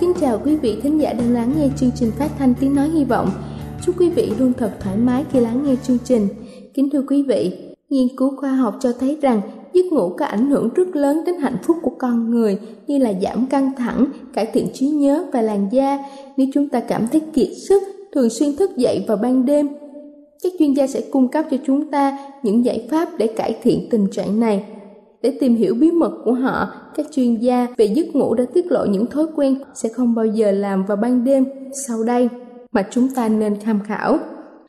Kính chào quý vị thính giả đang lắng nghe chương trình phát thanh tiếng nói hy vọng. Chúc quý vị luôn thật thoải mái khi lắng nghe chương trình. Kính thưa quý vị, nghiên cứu khoa học cho thấy rằng giấc ngủ có ảnh hưởng rất lớn đến hạnh phúc của con người như là giảm căng thẳng, cải thiện trí nhớ và làn da. Nếu chúng ta cảm thấy kiệt sức, thường xuyên thức dậy vào ban đêm, các chuyên gia sẽ cung cấp cho chúng ta những giải pháp để cải thiện tình trạng này để tìm hiểu bí mật của họ, các chuyên gia về giấc ngủ đã tiết lộ những thói quen sẽ không bao giờ làm vào ban đêm sau đây mà chúng ta nên tham khảo.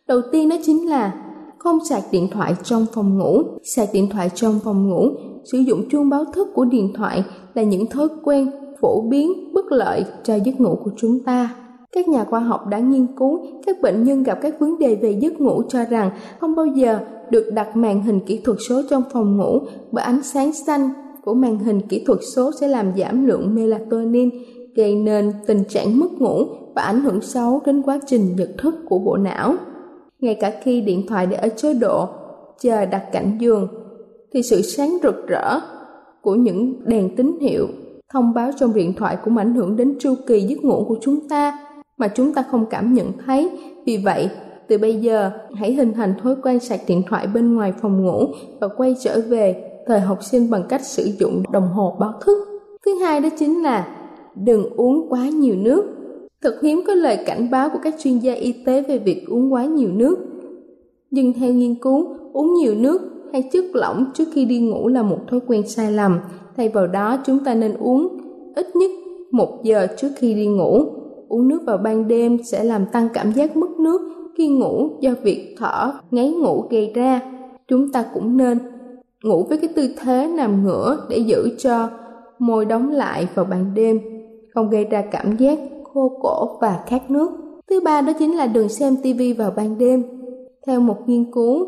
Đầu tiên đó chính là không sạc điện thoại trong phòng ngủ. Sạc điện thoại trong phòng ngủ, sử dụng chuông báo thức của điện thoại là những thói quen phổ biến bất lợi cho giấc ngủ của chúng ta. Các nhà khoa học đã nghiên cứu các bệnh nhân gặp các vấn đề về giấc ngủ cho rằng không bao giờ được đặt màn hình kỹ thuật số trong phòng ngủ bởi ánh sáng xanh của màn hình kỹ thuật số sẽ làm giảm lượng melatonin, gây nên tình trạng mất ngủ và ảnh hưởng xấu đến quá trình nhận thức của bộ não. Ngay cả khi điện thoại để ở chế độ chờ đặt cạnh giường, thì sự sáng rực rỡ của những đèn tín hiệu thông báo trong điện thoại cũng ảnh hưởng đến chu kỳ giấc ngủ của chúng ta mà chúng ta không cảm nhận thấy. Vì vậy, từ bây giờ, hãy hình thành thói quen sạc điện thoại bên ngoài phòng ngủ và quay trở về thời học sinh bằng cách sử dụng đồng hồ báo thức. Thứ hai đó chính là đừng uống quá nhiều nước. Thật hiếm có lời cảnh báo của các chuyên gia y tế về việc uống quá nhiều nước. Nhưng theo nghiên cứu, uống nhiều nước hay chất lỏng trước khi đi ngủ là một thói quen sai lầm. Thay vào đó, chúng ta nên uống ít nhất một giờ trước khi đi ngủ. Uống nước vào ban đêm sẽ làm tăng cảm giác mất nước khi ngủ do việc thở ngáy ngủ gây ra. Chúng ta cũng nên ngủ với cái tư thế nằm ngửa để giữ cho môi đóng lại vào ban đêm, không gây ra cảm giác khô cổ và khát nước. Thứ ba đó chính là đừng xem TV vào ban đêm. Theo một nghiên cứu,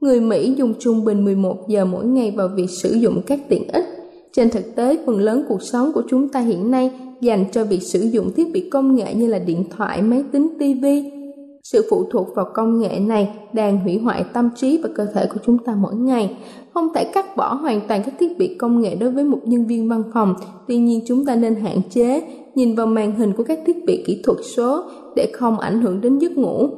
người Mỹ dùng trung bình 11 giờ mỗi ngày vào việc sử dụng các tiện ích. Trên thực tế, phần lớn cuộc sống của chúng ta hiện nay dành cho việc sử dụng thiết bị công nghệ như là điện thoại, máy tính, TV, sự phụ thuộc vào công nghệ này đang hủy hoại tâm trí và cơ thể của chúng ta mỗi ngày. Không thể cắt bỏ hoàn toàn các thiết bị công nghệ đối với một nhân viên văn phòng, tuy nhiên chúng ta nên hạn chế nhìn vào màn hình của các thiết bị kỹ thuật số để không ảnh hưởng đến giấc ngủ.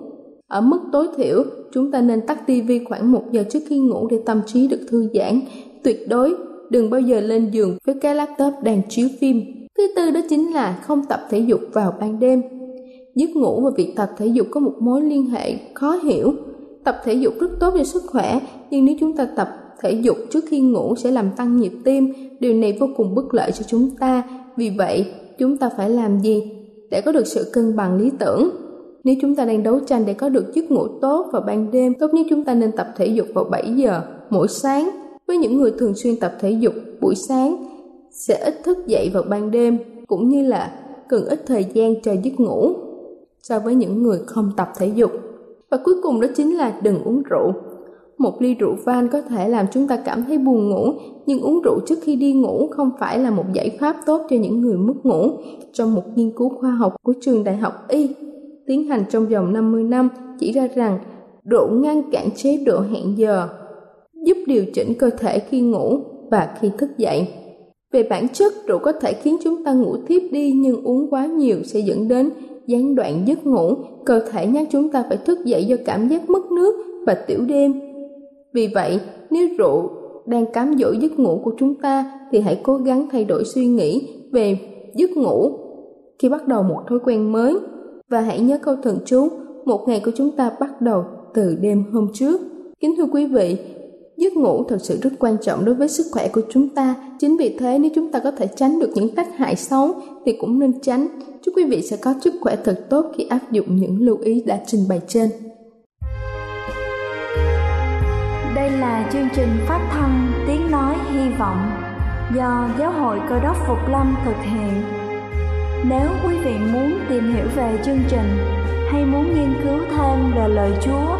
Ở mức tối thiểu, chúng ta nên tắt TV khoảng một giờ trước khi ngủ để tâm trí được thư giãn. Tuyệt đối đừng bao giờ lên giường với cái laptop đang chiếu phim. Thứ tư đó chính là không tập thể dục vào ban đêm giấc ngủ và việc tập thể dục có một mối liên hệ khó hiểu. Tập thể dục rất tốt cho sức khỏe, nhưng nếu chúng ta tập thể dục trước khi ngủ sẽ làm tăng nhịp tim, điều này vô cùng bất lợi cho chúng ta. Vì vậy, chúng ta phải làm gì để có được sự cân bằng lý tưởng? Nếu chúng ta đang đấu tranh để có được giấc ngủ tốt vào ban đêm, tốt nhất chúng ta nên tập thể dục vào 7 giờ mỗi sáng. Với những người thường xuyên tập thể dục buổi sáng sẽ ít thức dậy vào ban đêm cũng như là cần ít thời gian cho giấc ngủ so với những người không tập thể dục. Và cuối cùng đó chính là đừng uống rượu. Một ly rượu vang có thể làm chúng ta cảm thấy buồn ngủ, nhưng uống rượu trước khi đi ngủ không phải là một giải pháp tốt cho những người mất ngủ. Trong một nghiên cứu khoa học của trường đại học Y tiến hành trong vòng 50 năm chỉ ra rằng rượu ngăn cản chế độ hẹn giờ, giúp điều chỉnh cơ thể khi ngủ và khi thức dậy. Về bản chất, rượu có thể khiến chúng ta ngủ thiếp đi nhưng uống quá nhiều sẽ dẫn đến gián đoạn giấc ngủ, cơ thể nhắc chúng ta phải thức dậy do cảm giác mất nước và tiểu đêm. Vì vậy, nếu rượu đang cám dỗ giấc ngủ của chúng ta thì hãy cố gắng thay đổi suy nghĩ về giấc ngủ khi bắt đầu một thói quen mới và hãy nhớ câu thần chú một ngày của chúng ta bắt đầu từ đêm hôm trước. Kính thưa quý vị, giấc ngủ thật sự rất quan trọng đối với sức khỏe của chúng ta. Chính vì thế nếu chúng ta có thể tránh được những tác hại xấu thì cũng nên tránh. Chúc quý vị sẽ có sức khỏe thật tốt khi áp dụng những lưu ý đã trình bày trên. Đây là chương trình phát thanh Tiếng Nói Hy Vọng do Giáo hội Cơ đốc Phục Lâm thực hiện. Nếu quý vị muốn tìm hiểu về chương trình hay muốn nghiên cứu thêm về lời Chúa,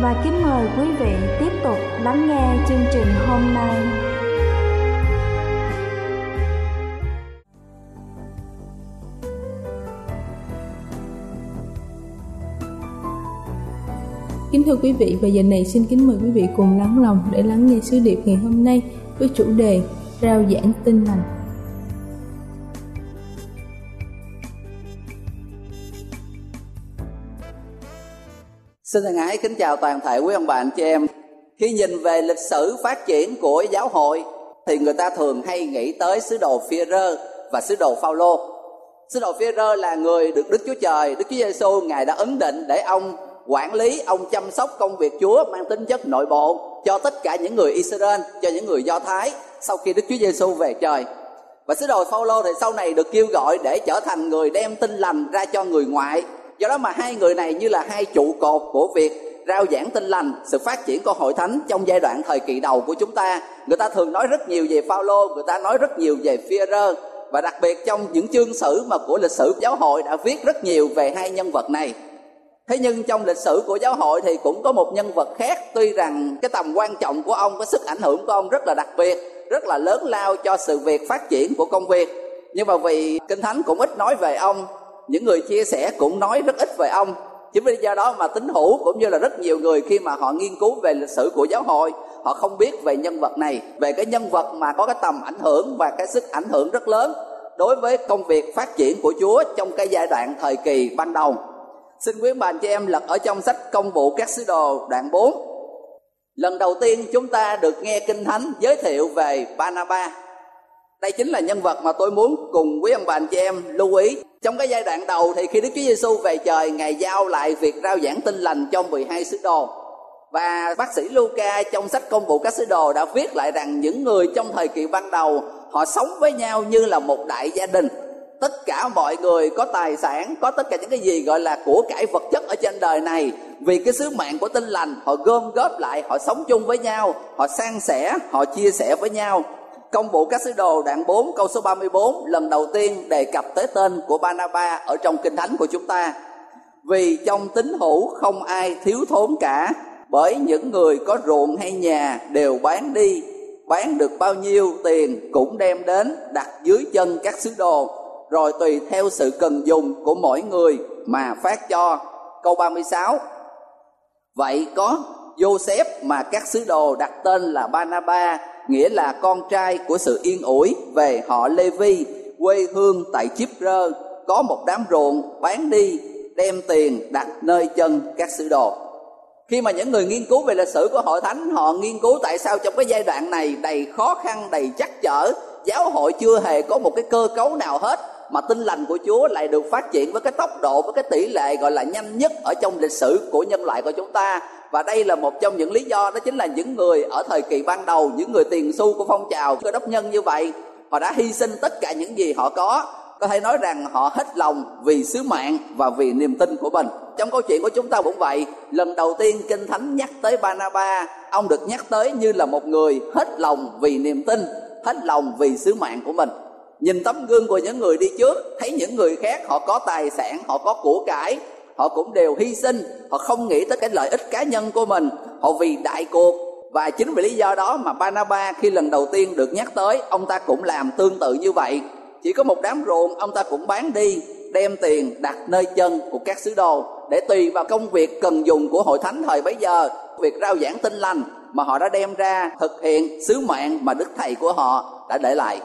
và kính mời quý vị tiếp tục lắng nghe chương trình hôm nay. Kính thưa quý vị, và giờ này xin kính mời quý vị cùng lắng lòng để lắng nghe sứ điệp ngày hôm nay với chủ đề Rao giảng tin lành. Xin thân ái kính chào toàn thể quý ông bà anh chị em. Khi nhìn về lịch sử phát triển của giáo hội thì người ta thường hay nghĩ tới sứ đồ Phi-rơ và sứ đồ Phaolô. Sứ đồ Phi-rơ là người được Đức Chúa Trời, Đức Chúa Giêsu ngài đã ấn định để ông quản lý, ông chăm sóc công việc Chúa mang tính chất nội bộ cho tất cả những người Israel, cho những người Do Thái sau khi Đức Chúa Giêsu về trời. Và sứ đồ Phaolô thì sau này được kêu gọi để trở thành người đem tin lành ra cho người ngoại. Do đó mà hai người này như là hai trụ cột của việc rao giảng tin lành, sự phát triển của hội thánh trong giai đoạn thời kỳ đầu của chúng ta. Người ta thường nói rất nhiều về Phaolô, người ta nói rất nhiều về Phi-rơ và đặc biệt trong những chương sử mà của lịch sử giáo hội đã viết rất nhiều về hai nhân vật này. Thế nhưng trong lịch sử của giáo hội thì cũng có một nhân vật khác. Tuy rằng cái tầm quan trọng của ông cái sức ảnh hưởng của ông rất là đặc biệt rất là lớn lao cho sự việc phát triển của công việc. Nhưng mà vì kinh thánh cũng ít nói về ông những người chia sẻ cũng nói rất ít về ông. Chính vì do đó mà tín hữu cũng như là rất nhiều người khi mà họ nghiên cứu về lịch sử của giáo hội, họ không biết về nhân vật này, về cái nhân vật mà có cái tầm ảnh hưởng và cái sức ảnh hưởng rất lớn đối với công việc phát triển của chúa trong cái giai đoạn thời kỳ ban đầu. Xin quý bà chị em lật ở trong sách công vụ các sứ đồ, đoạn 4 Lần đầu tiên chúng ta được nghe Kinh Thánh giới thiệu về Banaba đây chính là nhân vật mà tôi muốn cùng quý ông bà anh chị em lưu ý. Trong cái giai đoạn đầu thì khi Đức Chúa Giêsu về trời, Ngài giao lại việc rao giảng tin lành cho 12 sứ đồ. Và bác sĩ Luca trong sách công vụ các sứ đồ đã viết lại rằng những người trong thời kỳ ban đầu, họ sống với nhau như là một đại gia đình. Tất cả mọi người có tài sản, có tất cả những cái gì gọi là của cải vật chất ở trên đời này. Vì cái sứ mạng của tinh lành, họ gom góp lại, họ sống chung với nhau, họ san sẻ, họ chia sẻ với nhau công vụ các sứ đồ đoạn 4 câu số 34 lần đầu tiên đề cập tới tên của Banaba ở trong kinh thánh của chúng ta vì trong tín hữu không ai thiếu thốn cả, bởi những người có ruộng hay nhà đều bán đi, bán được bao nhiêu tiền cũng đem đến đặt dưới chân các sứ đồ, rồi tùy theo sự cần dùng của mỗi người mà phát cho. Câu 36 Vậy có Joseph mà các sứ đồ đặt tên là Banaba nghĩa là con trai của sự yên ủi về họ Lê Vi, quê hương tại Chipre có một đám ruộng bán đi, đem tiền đặt nơi chân các sứ đồ. Khi mà những người nghiên cứu về lịch sử của hội thánh, họ nghiên cứu tại sao trong cái giai đoạn này đầy khó khăn, đầy chắc chở giáo hội chưa hề có một cái cơ cấu nào hết, mà tinh lành của Chúa lại được phát triển với cái tốc độ, với cái tỷ lệ gọi là nhanh nhất ở trong lịch sử của nhân loại của chúng ta và đây là một trong những lý do, đó chính là những người ở thời kỳ ban đầu, những người tiền xu của phong trào cơ đốc nhân như vậy, họ đã hy sinh tất cả những gì họ có. Có thể nói rằng họ hết lòng vì sứ mạng và vì niềm tin của mình. Trong câu chuyện của chúng ta cũng vậy, lần đầu tiên kinh thánh nhắc tới Banaba ông được nhắc tới như là một người hết lòng vì niềm tin, hết lòng vì sứ mạng của mình. Nhìn tấm gương của những người đi trước, thấy những người khác, họ có tài sản, họ có của cải họ cũng đều hy sinh. Họ không nghĩ tới cái lợi ích cá nhân của mình. Họ vì đại cuộc. Và chính vì lý do đó mà Banaba khi lần đầu tiên được nhắc tới, ông ta cũng làm tương tự như vậy. Chỉ có một đám ruộng, ông ta cũng bán đi, đem tiền đặt nơi chân của các sứ đồ. Để tùy vào công việc cần dùng của hội thánh thời bấy giờ, việc rao giảng tin lành mà họ đã đem ra thực hiện sứ mạng mà đức thầy của họ đã để lại.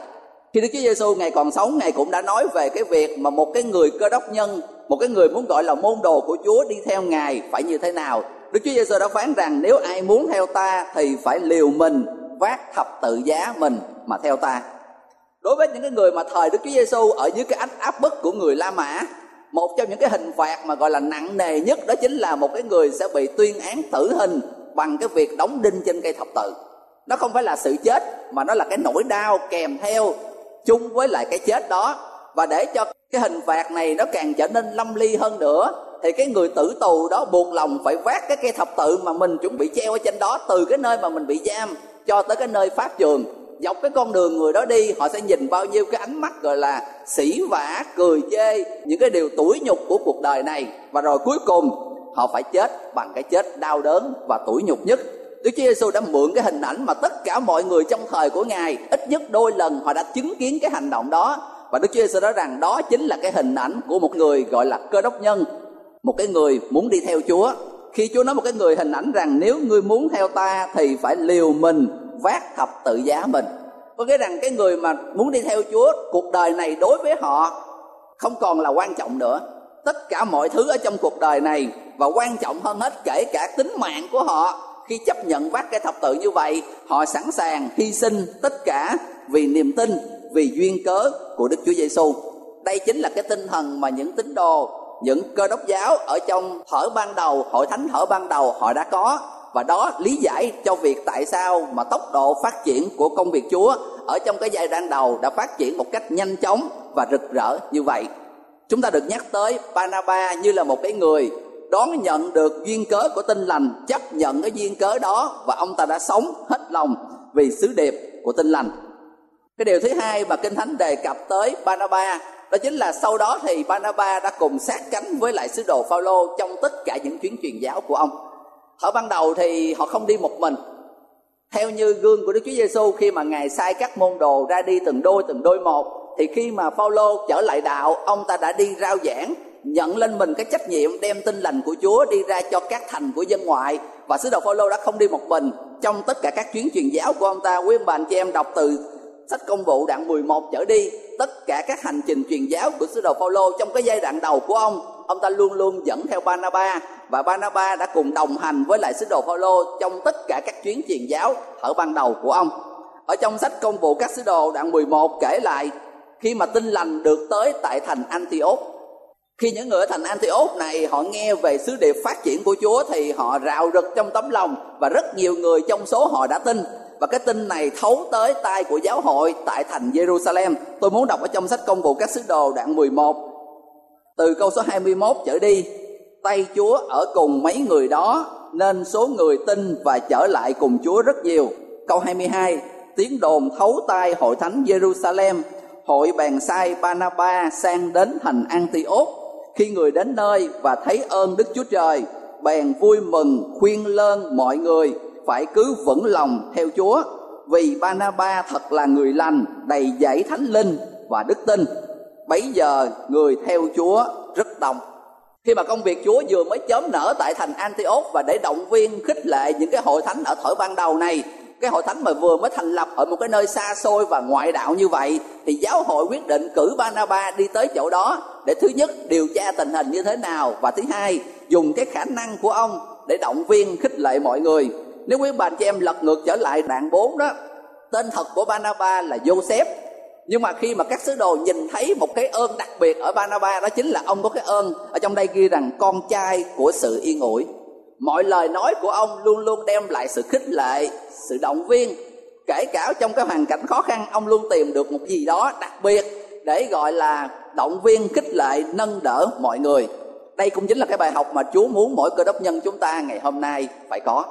Khi Đức Chúa Giêsu ngày còn sống, ngài cũng đã nói về cái việc mà một cái người cơ đốc nhân một cái người muốn gọi là môn đồ của Chúa đi theo ngài phải như thế nào? Đức Chúa Giêsu đã phán rằng nếu ai muốn theo ta thì phải liều mình vác thập tự giá mình mà theo ta. Đối với những cái người mà thời Đức Chúa Giêsu ở dưới cái ánh áp bức của người La Mã, một trong những cái hình phạt mà gọi là nặng nề nhất đó chính là một cái người sẽ bị tuyên án tử hình bằng cái việc đóng đinh trên cây thập tự. Nó không phải là sự chết mà nó là cái nỗi đau kèm theo chung với lại cái chết đó và để cho cái hình phạt này nó càng trở nên lâm ly hơn nữa, thì cái người tử tù đó buộc lòng phải vác cái cây thập tự mà mình chuẩn bị treo ở trên đó từ cái nơi mà mình bị giam cho tới cái nơi pháp trường dọc cái con đường người đó đi, họ sẽ nhìn bao nhiêu cái ánh mắt gọi là sỉ vả, cười chê những cái điều tủi nhục của cuộc đời này. Và rồi cuối cùng, họ phải chết bằng cái chết đau đớn và tủi nhục nhất. Đức Chúa Giêsu đã mượn cái hình ảnh mà tất cả mọi người trong thời của Ngài, ít nhất đôi lần họ đã chứng kiến cái hành động đó và Đức Chúa Giêsu nói rằng đó chính là cái hình ảnh của một người gọi là cơ đốc nhân, một cái người muốn đi theo Chúa. Khi Chúa nói một cái người hình ảnh rằng nếu ngươi muốn theo ta thì phải liều mình vác thập tự giá mình. Có nghĩa rằng cái người mà muốn đi theo chúa cuộc đời này đối với họ không còn là quan trọng nữa. Tất cả mọi thứ ở trong cuộc đời này và quan trọng hơn hết kể cả tính mạng của họ khi chấp nhận vác cái thập tự như vậy họ sẵn sàng hy sinh tất cả vì niềm tin vì duyên cớ của đức chúa giêsu đây chính là cái tinh thần mà những tín đồ những cơ đốc giáo ở trong thở ban đầu hội thánh thở ban đầu họ đã có và đó lý giải cho việc tại sao mà tốc độ phát triển của công việc Chúa ở trong cái giai đoạn đầu đã phát triển một cách nhanh chóng và rực rỡ như vậy. Chúng ta được nhắc tới Panaba như là một cái người đón nhận được duyên cớ của tinh lành, chấp nhận cái duyên cớ đó và ông ta đã sống hết lòng vì sứ điệp của tinh lành. Cái điều thứ hai mà Kinh Thánh đề cập tới Banaba đó chính là sau đó thì Banaba đã cùng sát cánh với lại sứ đồ Phaolô trong tất cả những chuyến truyền giáo của ông. Ở ban đầu thì họ không đi một mình. Theo như gương của Đức Chúa Giêsu khi mà ngài sai các môn đồ ra đi từng đôi từng đôi một, thì khi mà Phaolô trở lại đạo, ông ta đã đi rao giảng, nhận lên mình cái trách nhiệm đem tin lành của Chúa đi ra cho các thành của dân ngoại, và sứ đồ Phaolô đã không đi một mình. Trong tất cả các chuyến truyền giáo của ông ta quý ông bà anh chị em đọc từ sách công vụ đoạn 11 trở đi. Tất cả các hành trình truyền giáo của sứ đồ Phaolô trong cái giai đoạn đầu của ông ông ta luôn luôn dẫn theo banaba và banaba đã cùng đồng hành với lại sứ đồ Phaolô trong tất cả các chuyến truyền giáo ở ban đầu của ông. Ở trong sách công vụ các sứ đồ đoạn 11 kể lại, khi mà tin lành được tới tại thành Antioch, khi những người ở thành Antioch này họ nghe về sứ điệp phát triển của Chúa thì họ rạo rực trong tấm lòng và rất nhiều người trong số họ đã tin và cái tin này thấu tới tai của giáo hội tại thành Jerusalem. Tôi muốn đọc ở trong sách công vụ các sứ đồ đoạn 11 từ câu số 21 trở đi, tay Chúa ở cùng mấy người đó, nên số người tin và trở lại cùng Chúa rất nhiều. Câu 22 tiếng đồn thấu tai hội thánh Jerusalem, hội bàn sai Banaba sang đến thành Antioch khi người đến nơi và thấy ơn Đức Chúa Trời, bèn vui mừng khuyên lơn mọi người phải cứ vững lòng theo Chúa. Vì Banaba thật là người lành, đầy dẫy thánh linh và đức tin. Bấy giờ người theo Chúa rất đông. Khi mà công việc Chúa vừa mới chớm nở tại thành Antioch và để động viên khích lệ những cái hội thánh ở thời ban đầu này, cái hội thánh mà vừa mới thành lập ở một cái nơi xa xôi và ngoại đạo như vậy, thì giáo hội quyết định cử Barnaba đi tới chỗ đó để thứ nhất điều tra tình hình như thế nào và thứ hai, dùng cái khả năng của ông để động viên khích lệ mọi người nếu quý bà chị em lật ngược trở lại đoạn 4 đó, tên thật của banaba là Joseph. Nhưng mà khi mà các sứ đồ nhìn thấy một cái ơn đặc biệt ở Banaba đó chính là ông có cái ơn ở trong đây ghi rằng con trai của sự yên ủi. Mọi lời nói của ông luôn luôn đem lại sự khích lệ, sự động viên. Kể cả trong cái hoàn cảnh khó khăn, ông luôn tìm được một gì đó đặc biệt để gọi là động viên, khích lệ, nâng đỡ mọi người. Đây cũng chính là cái bài học mà Chúa muốn mỗi cơ đốc nhân chúng ta ngày hôm nay phải có.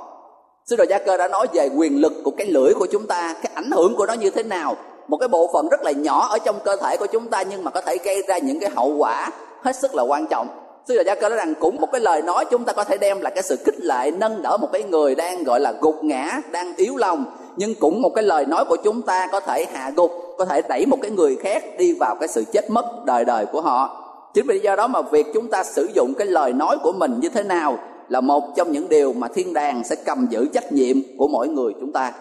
Sứ đồ Gia Cơ đã nói về quyền lực của cái lưỡi của chúng ta, cái ảnh hưởng của nó như thế nào. Một cái bộ phận rất là nhỏ ở trong cơ thể của chúng ta nhưng mà có thể gây ra những cái hậu quả hết sức là quan trọng. Sứ đồ Gia Cơ nói rằng cũng một cái lời nói chúng ta có thể đem là cái sự khích lệ, nâng đỡ một cái người đang gọi là gục ngã, đang yếu lòng. Nhưng cũng một cái lời nói của chúng ta có thể hạ gục, có thể đẩy một cái người khác đi vào cái sự chết mất đời đời của họ. Chính vì do đó mà việc chúng ta sử dụng cái lời nói của mình như thế nào là một trong những điều mà thiên đàng sẽ cầm giữ trách nhiệm của mỗi người chúng ta.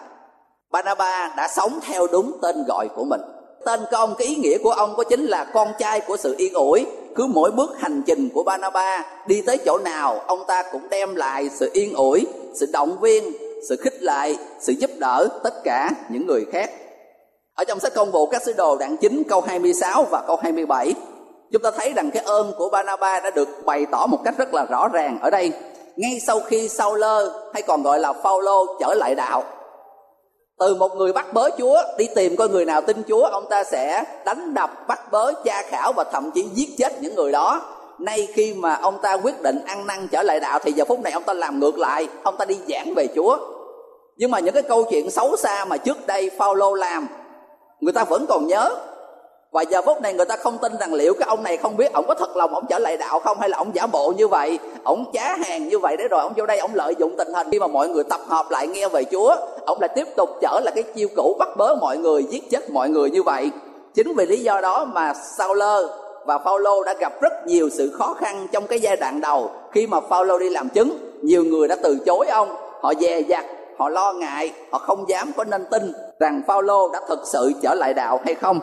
Banaba đã sống theo đúng tên gọi của mình. Tên của ông, cái ý nghĩa của ông có chính là con trai của sự yên ủi. Cứ mỗi bước hành trình của Banaba đi tới chỗ nào, ông ta cũng đem lại sự yên ủi, sự động viên, sự khích lệ, sự giúp đỡ tất cả những người khác. Ở trong sách công vụ các sứ đồ đoạn 9 câu 26 và câu 27, chúng ta thấy rằng cái ơn của Banaba đã được bày tỏ một cách rất là rõ ràng ở đây ngay sau khi sau Lơ hay còn gọi là Phaolô trở lại đạo, từ một người bắt bớ Chúa đi tìm coi người nào tin Chúa, ông ta sẽ đánh đập, bắt bớ, tra khảo và thậm chí giết chết những người đó. Nay khi mà ông ta quyết định ăn năn trở lại đạo thì giờ phút này ông ta làm ngược lại, ông ta đi giảng về Chúa. Nhưng mà những cái câu chuyện xấu xa mà trước đây Phaolô làm, người ta vẫn còn nhớ và giờ phút này người ta không tin rằng liệu cái ông này không biết ông có thật lòng ông trở lại đạo không, hay là ông giả bộ như vậy, ông trá hàng như vậy để rồi ông vô đây ông lợi dụng tình hình. Khi mà mọi người tập hợp lại nghe về chúa, ông lại tiếp tục trở lại cái chiêu cũ bắt bớ mọi người, giết chết mọi người như vậy. Chính vì lý do đó mà sao lơ và Phaolô đã gặp rất nhiều sự khó khăn trong cái giai đoạn đầu. Khi mà Phaolô đi làm chứng, nhiều người đã từ chối ông. Họ dè dặt, họ lo ngại, họ không dám có nên tin rằng Phaolô đã thực sự trở lại đạo hay không.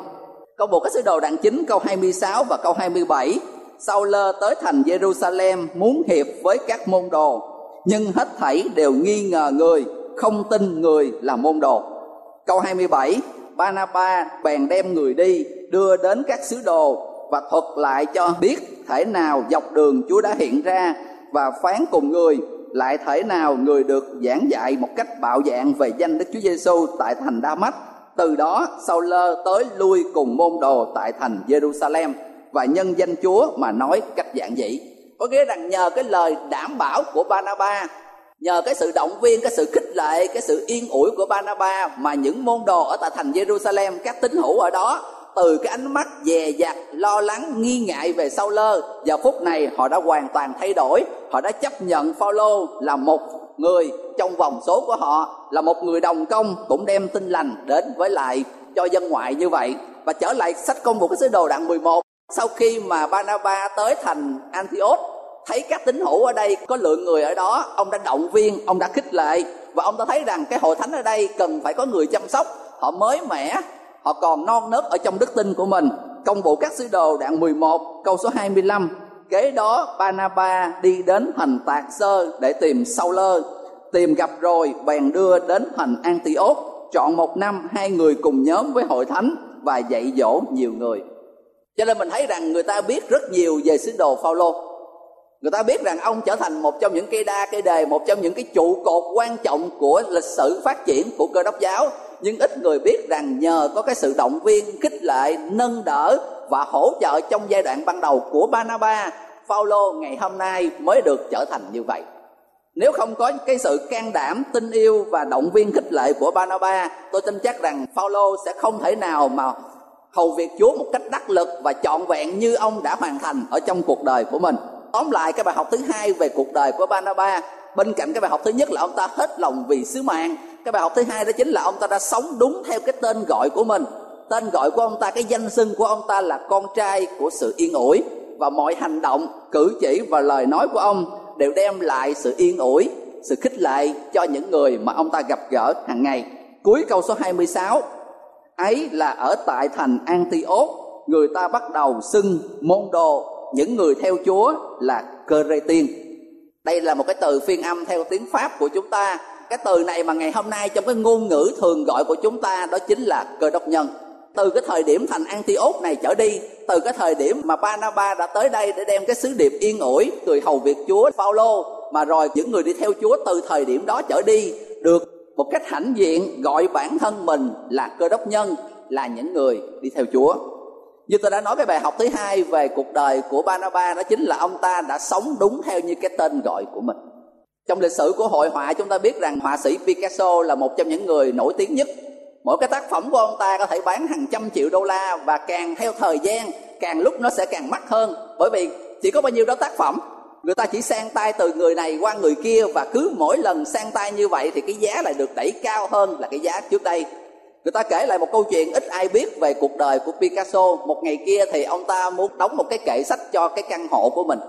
Câu một cái sứ đồ đoạn 9 câu 26 và câu 27 Sau lơ tới thành Jerusalem muốn hiệp với các môn đồ. Nhưng hết thảy đều nghi ngờ người, Không tin người là môn đồ. Câu 27 Banaba bèn đem người đi, Đưa đến các sứ đồ Và thuật lại cho biết thể nào dọc đường Chúa đã hiện ra Và phán cùng người, lại thể nào người được giảng dạy một cách bạo dạng về danh Đức Chúa Giêsu tại thành Đa Mách từ đó sau lơ tới lui cùng môn đồ tại thành Jerusalem và nhân danh Chúa mà nói cách dạng dị. Có nghĩa rằng nhờ cái lời đảm bảo của Banaba, nhờ cái sự động viên, cái sự khích lệ, cái sự yên ủi của Banaba mà những môn đồ ở tại thành Jerusalem, các tín hữu ở đó từ cái ánh mắt dè dặt, lo lắng, nghi ngại về sau lơ, giờ phút này họ đã hoàn toàn thay đổi, họ đã chấp nhận Phaolô là một người trong vòng số của họ là một người đồng công cũng đem tin lành đến với lại cho dân ngoại như vậy. Và trở lại sách công vụ cái sứ đồ đoạn 11 sau khi mà Banaba tới thành Antioch thấy các tín hữu ở đây có lượng người ở đó ông đã động viên ông đã khích lệ. Và ông ta thấy rằng cái hội thánh ở đây cần phải có người chăm sóc. Họ mới mẻ họ còn non nớt ở trong đức tin của mình. Công vụ các sứ đồ đoạn 11 câu số 25 kế đó Banaba đi đến thành Tạc Sơ để tìm Sau Lơ. Tìm gặp rồi, bèn đưa đến thành Antioch. Chọn một năm, hai người cùng nhóm với hội thánh và dạy dỗ nhiều người. Cho nên mình thấy rằng người ta biết rất nhiều về sứ đồ Phaolô. Người ta biết rằng ông trở thành một trong những cây đa, cây đề, một trong những cái trụ cột quan trọng của lịch sử phát triển của cơ đốc giáo nhưng ít người biết rằng nhờ có cái sự động viên, khích lệ, nâng đỡ và hỗ trợ trong giai đoạn ban đầu của Banaba Phaolô ngày hôm nay mới được trở thành như vậy. Nếu không có cái sự can đảm, tin yêu và động viên khích lệ của Banaba tôi tin chắc rằng Phaolô sẽ không thể nào mà hầu việc Chúa một cách đắc lực và trọn vẹn như ông đã hoàn thành ở trong cuộc đời của mình. Tóm lại cái bài học thứ hai về cuộc đời của Banaba bên cạnh cái bài học thứ nhất là ông ta hết lòng vì sứ mạng cái bài học thứ hai đó chính là ông ta đã sống đúng theo cái tên gọi của mình. Tên gọi của ông ta, cái danh xưng của ông ta là con trai của sự yên ủi. Và mọi hành động, cử chỉ và lời nói của ông đều đem lại sự yên ủi, sự khích lệ cho những người mà ông ta gặp gỡ hàng ngày. Cuối câu số 26 ấy là ở tại thành Antioch, người ta bắt đầu xưng môn đồ, những người theo Chúa là cơ rê tiên đây là một cái từ phiên âm theo tiếng Pháp của chúng ta cái từ này mà ngày hôm nay trong cái ngôn ngữ thường gọi của chúng ta đó chính là cơ đốc nhân từ cái thời điểm thành Antioch này trở đi, từ cái thời điểm mà Barnabas đã tới đây để đem cái sứ điệp yên ủi người hầu việc Chúa Phaolô, mà rồi những người đi theo Chúa từ thời điểm đó trở đi, được một cách hãnh diện gọi bản thân mình là cơ đốc nhân, là những người đi theo Chúa. Như tôi đã nói cái bài học thứ hai về cuộc đời của Barnabas đó chính là ông ta đã sống đúng theo như cái tên gọi của mình. Trong lịch sử của hội họa, chúng ta biết rằng họa sĩ Picasso là một trong những người nổi tiếng nhất. Mỗi cái tác phẩm của ông ta có thể bán hàng trăm triệu đô la và càng theo thời gian, càng lúc nó sẽ càng mắc hơn. Bởi vì chỉ có bao nhiêu đó tác phẩm, người ta chỉ sang tay từ người này qua người kia và cứ mỗi lần sang tay như vậy thì cái giá lại được đẩy cao hơn là cái giá trước đây. Người ta kể lại một câu chuyện ít ai biết về cuộc đời của Picasso. Một ngày kia thì ông ta muốn đóng một cái kệ sách cho cái căn hộ của mình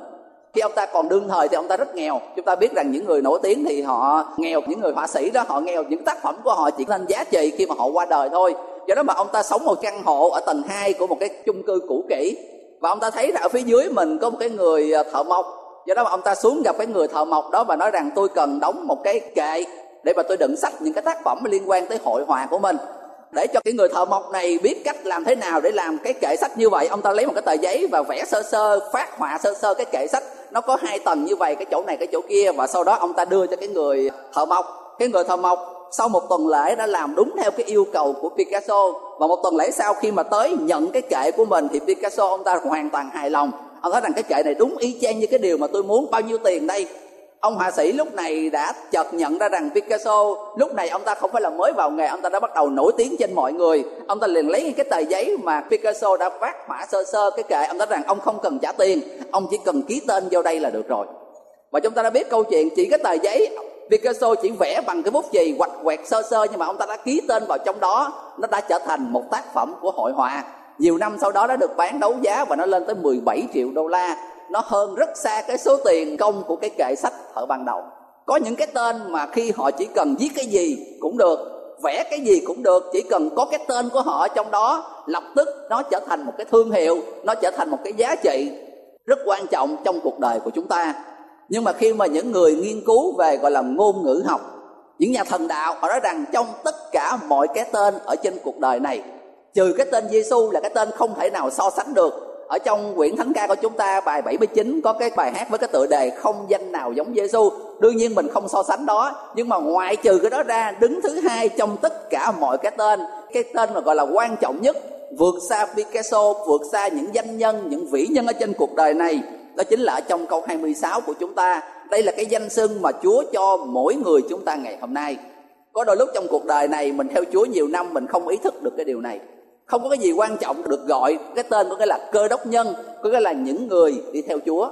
khi ông ta còn đương thời thì ông ta rất nghèo. Chúng ta biết rằng những người nổi tiếng thì họ nghèo, những người họa sĩ đó họ nghèo, những tác phẩm của họ chỉ nên giá trị khi mà họ qua đời thôi. Do đó mà ông ta sống một căn hộ ở tầng 2 của một cái chung cư cũ kỹ. Và ông ta thấy ở phía dưới mình có một cái người ờ, thợ mộc. Do đó mà ông ta xuống gặp cái người thợ mộc đó và nói rằng tôi cần đóng một cái kệ để mà tôi đựng sách những cái tác phẩm liên quan tới hội họa của mình. Để cho cái người thợ mộc này biết cách làm thế nào để làm cái kệ sách như vậy. Ông ta lấy một cái tờ giấy và vẽ sơ sơ, phát họa sơ sơ cái kệ sách nó có hai tầng như vậy, cái chỗ này, cái chỗ kia. Và sau đó ông ta đưa cho cái người thợ mộc. Cái người thợ mộc sau một tuần lễ đã làm đúng theo cái yêu cầu của Picasso. Và một tuần lễ sau khi mà tới nhận cái kệ của mình thì Picasso ông ta hoàn toàn hài lòng. Ông nói rằng cái kệ này đúng y chang như cái điều mà tôi muốn. Bao nhiêu tiền đây? Ông họa sĩ lúc này đã chợt nhận ra rằng Picasso, lúc này ông ta không phải là mới vào nghề, ông ta đã bắt đầu nổi tiếng trên mọi người. Ông ta liền lấy cái tờ giấy mà Picasso đã phát họa sơ sơ cái kệ, ông ta rằng ông không cần trả tiền, ông chỉ cần ký tên vô đây là được rồi. Và chúng ta đã biết câu chuyện, chỉ cái tờ giấy, Picasso chỉ vẽ bằng cái bút chì hoạch quẹt sơ sơ, nhưng mà ông ta đã ký tên vào trong đó, nó đã trở thành một tác phẩm của hội họa. Nhiều năm sau đó đã được bán đấu giá và nó lên tới 17 triệu đô la nó hơn rất xa cái số tiền công của cái kệ sách ở ban đầu. Có những cái tên mà khi họ chỉ cần viết cái gì cũng được, vẽ cái gì cũng được, chỉ cần có cái tên của họ trong đó, lập tức nó trở thành một cái thương hiệu, nó trở thành một cái giá trị rất quan trọng trong cuộc đời của chúng ta. Nhưng mà khi mà những người nghiên cứu về gọi là ngôn ngữ học, những nhà thần đạo, họ nói rằng trong tất cả mọi cái tên ở trên cuộc đời này, trừ cái tên Giêsu là cái tên không thể nào so sánh được ở trong quyển thánh ca của chúng ta, bài 79 có cái bài hát với cái tựa đề không danh nào giống Giêsu đương nhiên mình không so sánh đó, nhưng mà ngoại trừ cái đó ra, đứng thứ hai trong tất cả mọi cái tên cái tên mà gọi là quan trọng nhất, vượt xa Picasso, vượt xa những danh nhân, những vĩ nhân ở trên cuộc đời này, đó chính là ở trong câu 26 của chúng ta. Đây là cái danh xưng mà Chúa cho mỗi người chúng ta ngày hôm nay. Có đôi lúc trong cuộc đời này, mình theo Chúa nhiều năm, mình không ý thức được cái điều này không có cái gì quan trọng được gọi, cái tên có nghĩa là cơ đốc nhân, có nghĩa là những người đi theo chúa.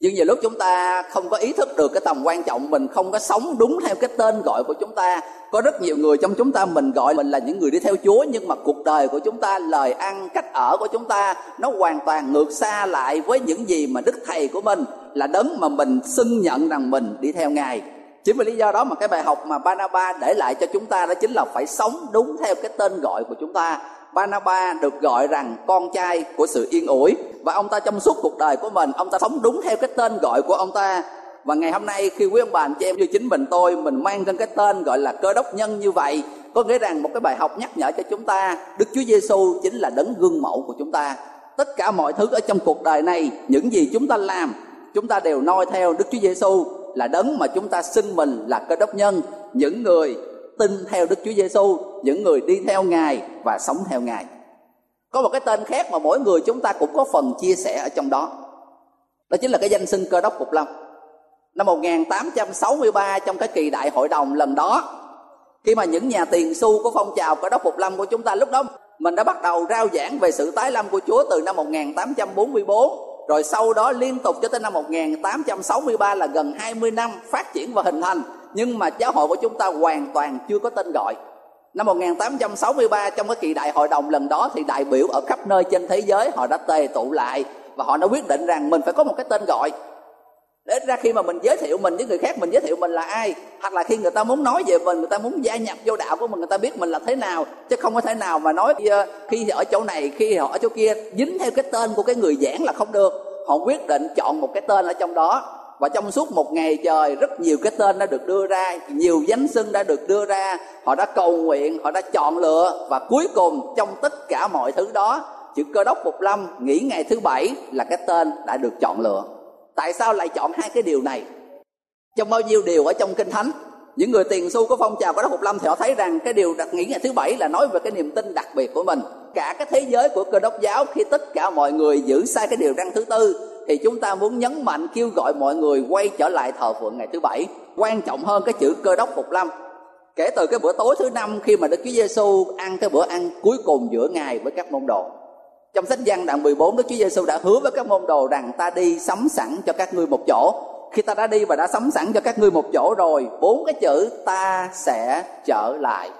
Nhưng nhiều lúc chúng ta không có ý thức được cái tầm quan trọng, mình không có sống đúng theo cái tên gọi của chúng ta. Có rất nhiều người trong chúng ta mình gọi mình là những người đi theo chúa, nhưng mà cuộc đời của chúng ta, lời ăn, cách ở của chúng ta, nó hoàn toàn ngược xa lại với những gì mà đức thầy của mình là đấng mà mình xưng nhận rằng mình đi theo ngài chính vì lý do đó mà cái bài học mà Banaba để lại cho chúng ta đó chính là phải sống đúng theo cái tên gọi của chúng ta. Banaba được gọi rằng con trai của sự yên ủi và ông ta trong suốt cuộc đời của mình, ông ta sống đúng theo cái tên gọi của ông ta. Và ngày hôm nay khi quý ông bà, anh chị em như chính mình tôi, mình mang trên cái tên gọi là cơ đốc nhân như vậy, có nghĩa rằng một cái bài học nhắc nhở cho chúng ta, Đức Chúa Giêsu chính là đấng gương mẫu của chúng ta. Tất cả mọi thứ ở trong cuộc đời này, những gì chúng ta làm, chúng ta đều noi theo Đức Chúa Giêsu là đấng mà chúng ta xưng mình là cơ đốc nhân. Những người tin theo Đức Chúa Giêsu những người đi theo Ngài và sống theo Ngài. Có một cái tên khác mà mỗi người chúng ta cũng có phần chia sẻ ở trong đó. Đó chính là cái danh xưng cơ đốc Phục Lâm. Năm 1863 trong cái kỳ đại hội đồng lần đó, khi mà những nhà tiền su của phong trào cơ đốc Phục Lâm của chúng ta lúc đó, mình đã bắt đầu rao giảng về sự tái lâm của Chúa từ năm 1844 rồi sau đó liên tục cho tới năm 1863 là gần 20 năm phát triển và hình thành. Nhưng mà giáo hội của chúng ta hoàn toàn chưa có tên gọi. Năm 1863 trong cái kỳ đại hội đồng lần đó thì đại biểu ở khắp nơi trên thế giới họ đã tề tụ lại và họ đã quyết định rằng mình phải có một cái tên gọi để ra khi mà mình giới thiệu mình với người khác, mình giới thiệu mình là ai? Hoặc là khi người ta muốn nói về mình, người ta muốn gia nhập vô đạo của mình, người ta biết mình là thế nào, chứ không có thể nào mà nói khi ở chỗ này, khi họ ở chỗ kia. Dính theo cái tên của cái người giảng là không được. Họ quyết định chọn một cái tên ở trong đó, và trong suốt một ngày trời, rất nhiều cái tên đã được đưa ra, nhiều danh xưng đã được đưa ra. Họ đã cầu nguyện, họ đã chọn lựa, và cuối cùng trong tất cả mọi thứ đó, chữ cơ đốc phục lâm nghỉ ngày thứ bảy là cái tên đã được chọn lựa tại sao lại chọn hai cái điều này? Trong bao nhiêu điều ở trong kinh thánh, những người tiền su của phong trào cơ đốc phục lâm thì họ thấy rằng cái điều đặc nghĩ ngày thứ bảy là nói về cái niềm tin đặc biệt của mình. Cả cái thế giới của cơ đốc giáo, khi tất cả mọi người giữ sai cái điều răng thứ tư, thì chúng ta muốn nhấn mạnh, kêu gọi mọi người quay trở lại thờ phượng ngày thứ bảy. Quan trọng hơn cái chữ cơ đốc phục lâm. Kể từ cái bữa tối thứ năm, khi mà Đức Chúa Giêsu ăn cái bữa ăn cuối cùng giữa ngày với các môn đồ trong sách văn đoạn 14 Đức Chúa Giêsu đã hứa với các môn đồ rằng ta đi sắm sẵn cho các ngươi một chỗ. Khi ta đã đi và đã sắm sẵn cho các ngươi một chỗ rồi, bốn cái chữ ta sẽ trở lại.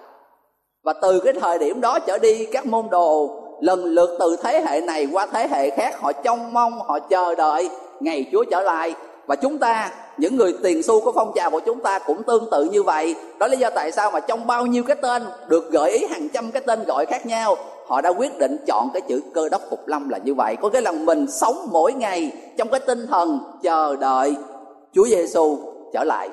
Và từ cái thời điểm đó trở đi, các môn đồ lần lượt từ thế hệ này qua thế hệ khác, họ trông mong, họ chờ đợi ngày chúa trở lại. Và chúng ta, những người tiền xu của phong trào của chúng ta cũng tương tự như vậy. Đó là lý do tại sao mà trong bao nhiêu cái tên được gợi ý hàng trăm cái tên gọi khác nhau họ đã quyết định chọn cái chữ cơ đốc phục lâm là như vậy. Có cái là mình sống mỗi ngày trong cái tinh thần chờ đợi chúa giêsu trở lại.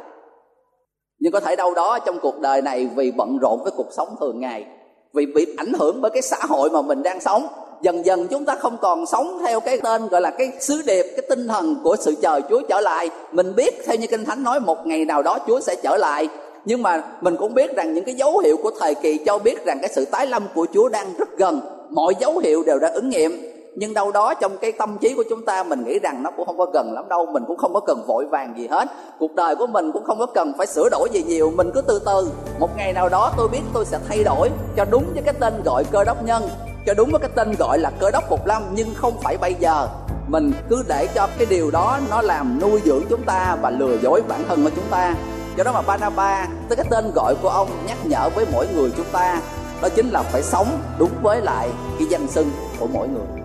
Nhưng có thể đâu đó trong cuộc đời này vì bận rộn với cuộc sống thường ngày, vì bị ảnh hưởng bởi cái xã hội mà mình đang sống, dần dần chúng ta không còn sống theo cái tên gọi là cái sứ điệp, cái tinh thần của sự chờ chúa trở lại. Mình biết theo như kinh thánh nói, một ngày nào đó chúa sẽ trở lại nhưng mà mình cũng biết rằng những cái dấu hiệu của thời kỳ cho biết rằng cái sự tái lâm của chúa đang rất gần. Mọi dấu hiệu đều đã ứng nghiệm. Nhưng đâu đó trong cái tâm trí của chúng ta, mình nghĩ rằng nó cũng không có gần lắm đâu. Mình cũng không có cần vội vàng gì hết. Cuộc đời của mình cũng không có cần phải sửa đổi gì nhiều. Mình cứ từ từ. Một ngày nào đó tôi biết tôi sẽ thay đổi cho đúng với cái tên gọi cơ đốc nhân, cho đúng với cái tên gọi là cơ đốc phục lâm nhưng không phải bây giờ. Mình cứ để cho cái điều đó nó làm nuôi dưỡng chúng ta và lừa dối bản thân của chúng ta do đó mà Banaba tới cái tên gọi của ông nhắc nhở với mỗi người chúng ta, đó chính là phải sống đúng với lại cái danh xưng của mỗi người.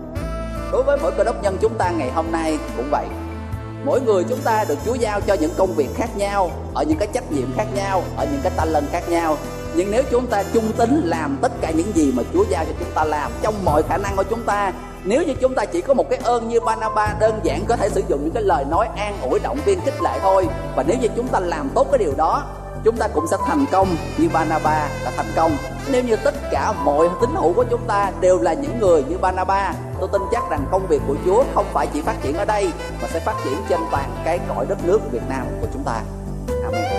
Đối với mỗi cơ đốc nhân chúng ta ngày hôm nay cũng vậy. Mỗi người chúng ta được chúa giao cho những công việc khác nhau, ở những cái trách nhiệm khác nhau, ở những cái talent khác nhau. Nhưng nếu chúng ta trung tính làm tất cả những gì mà chúa giao cho chúng ta làm, trong mọi khả năng của chúng ta nếu như chúng ta chỉ có một cái ơn như Banaba đơn giản có thể sử dụng những cái lời nói an ủi, động viên, khích lệ thôi. Và nếu như chúng ta làm tốt cái điều đó, chúng ta cũng sẽ thành công như Banaba đã thành công. Nếu như tất cả mọi tín hữu của chúng ta đều là những người như Banaba tôi tin chắc rằng công việc của Chúa không phải chỉ phát triển ở đây, mà sẽ phát triển trên toàn cái cõi đất nước Việt Nam của chúng ta. Amen.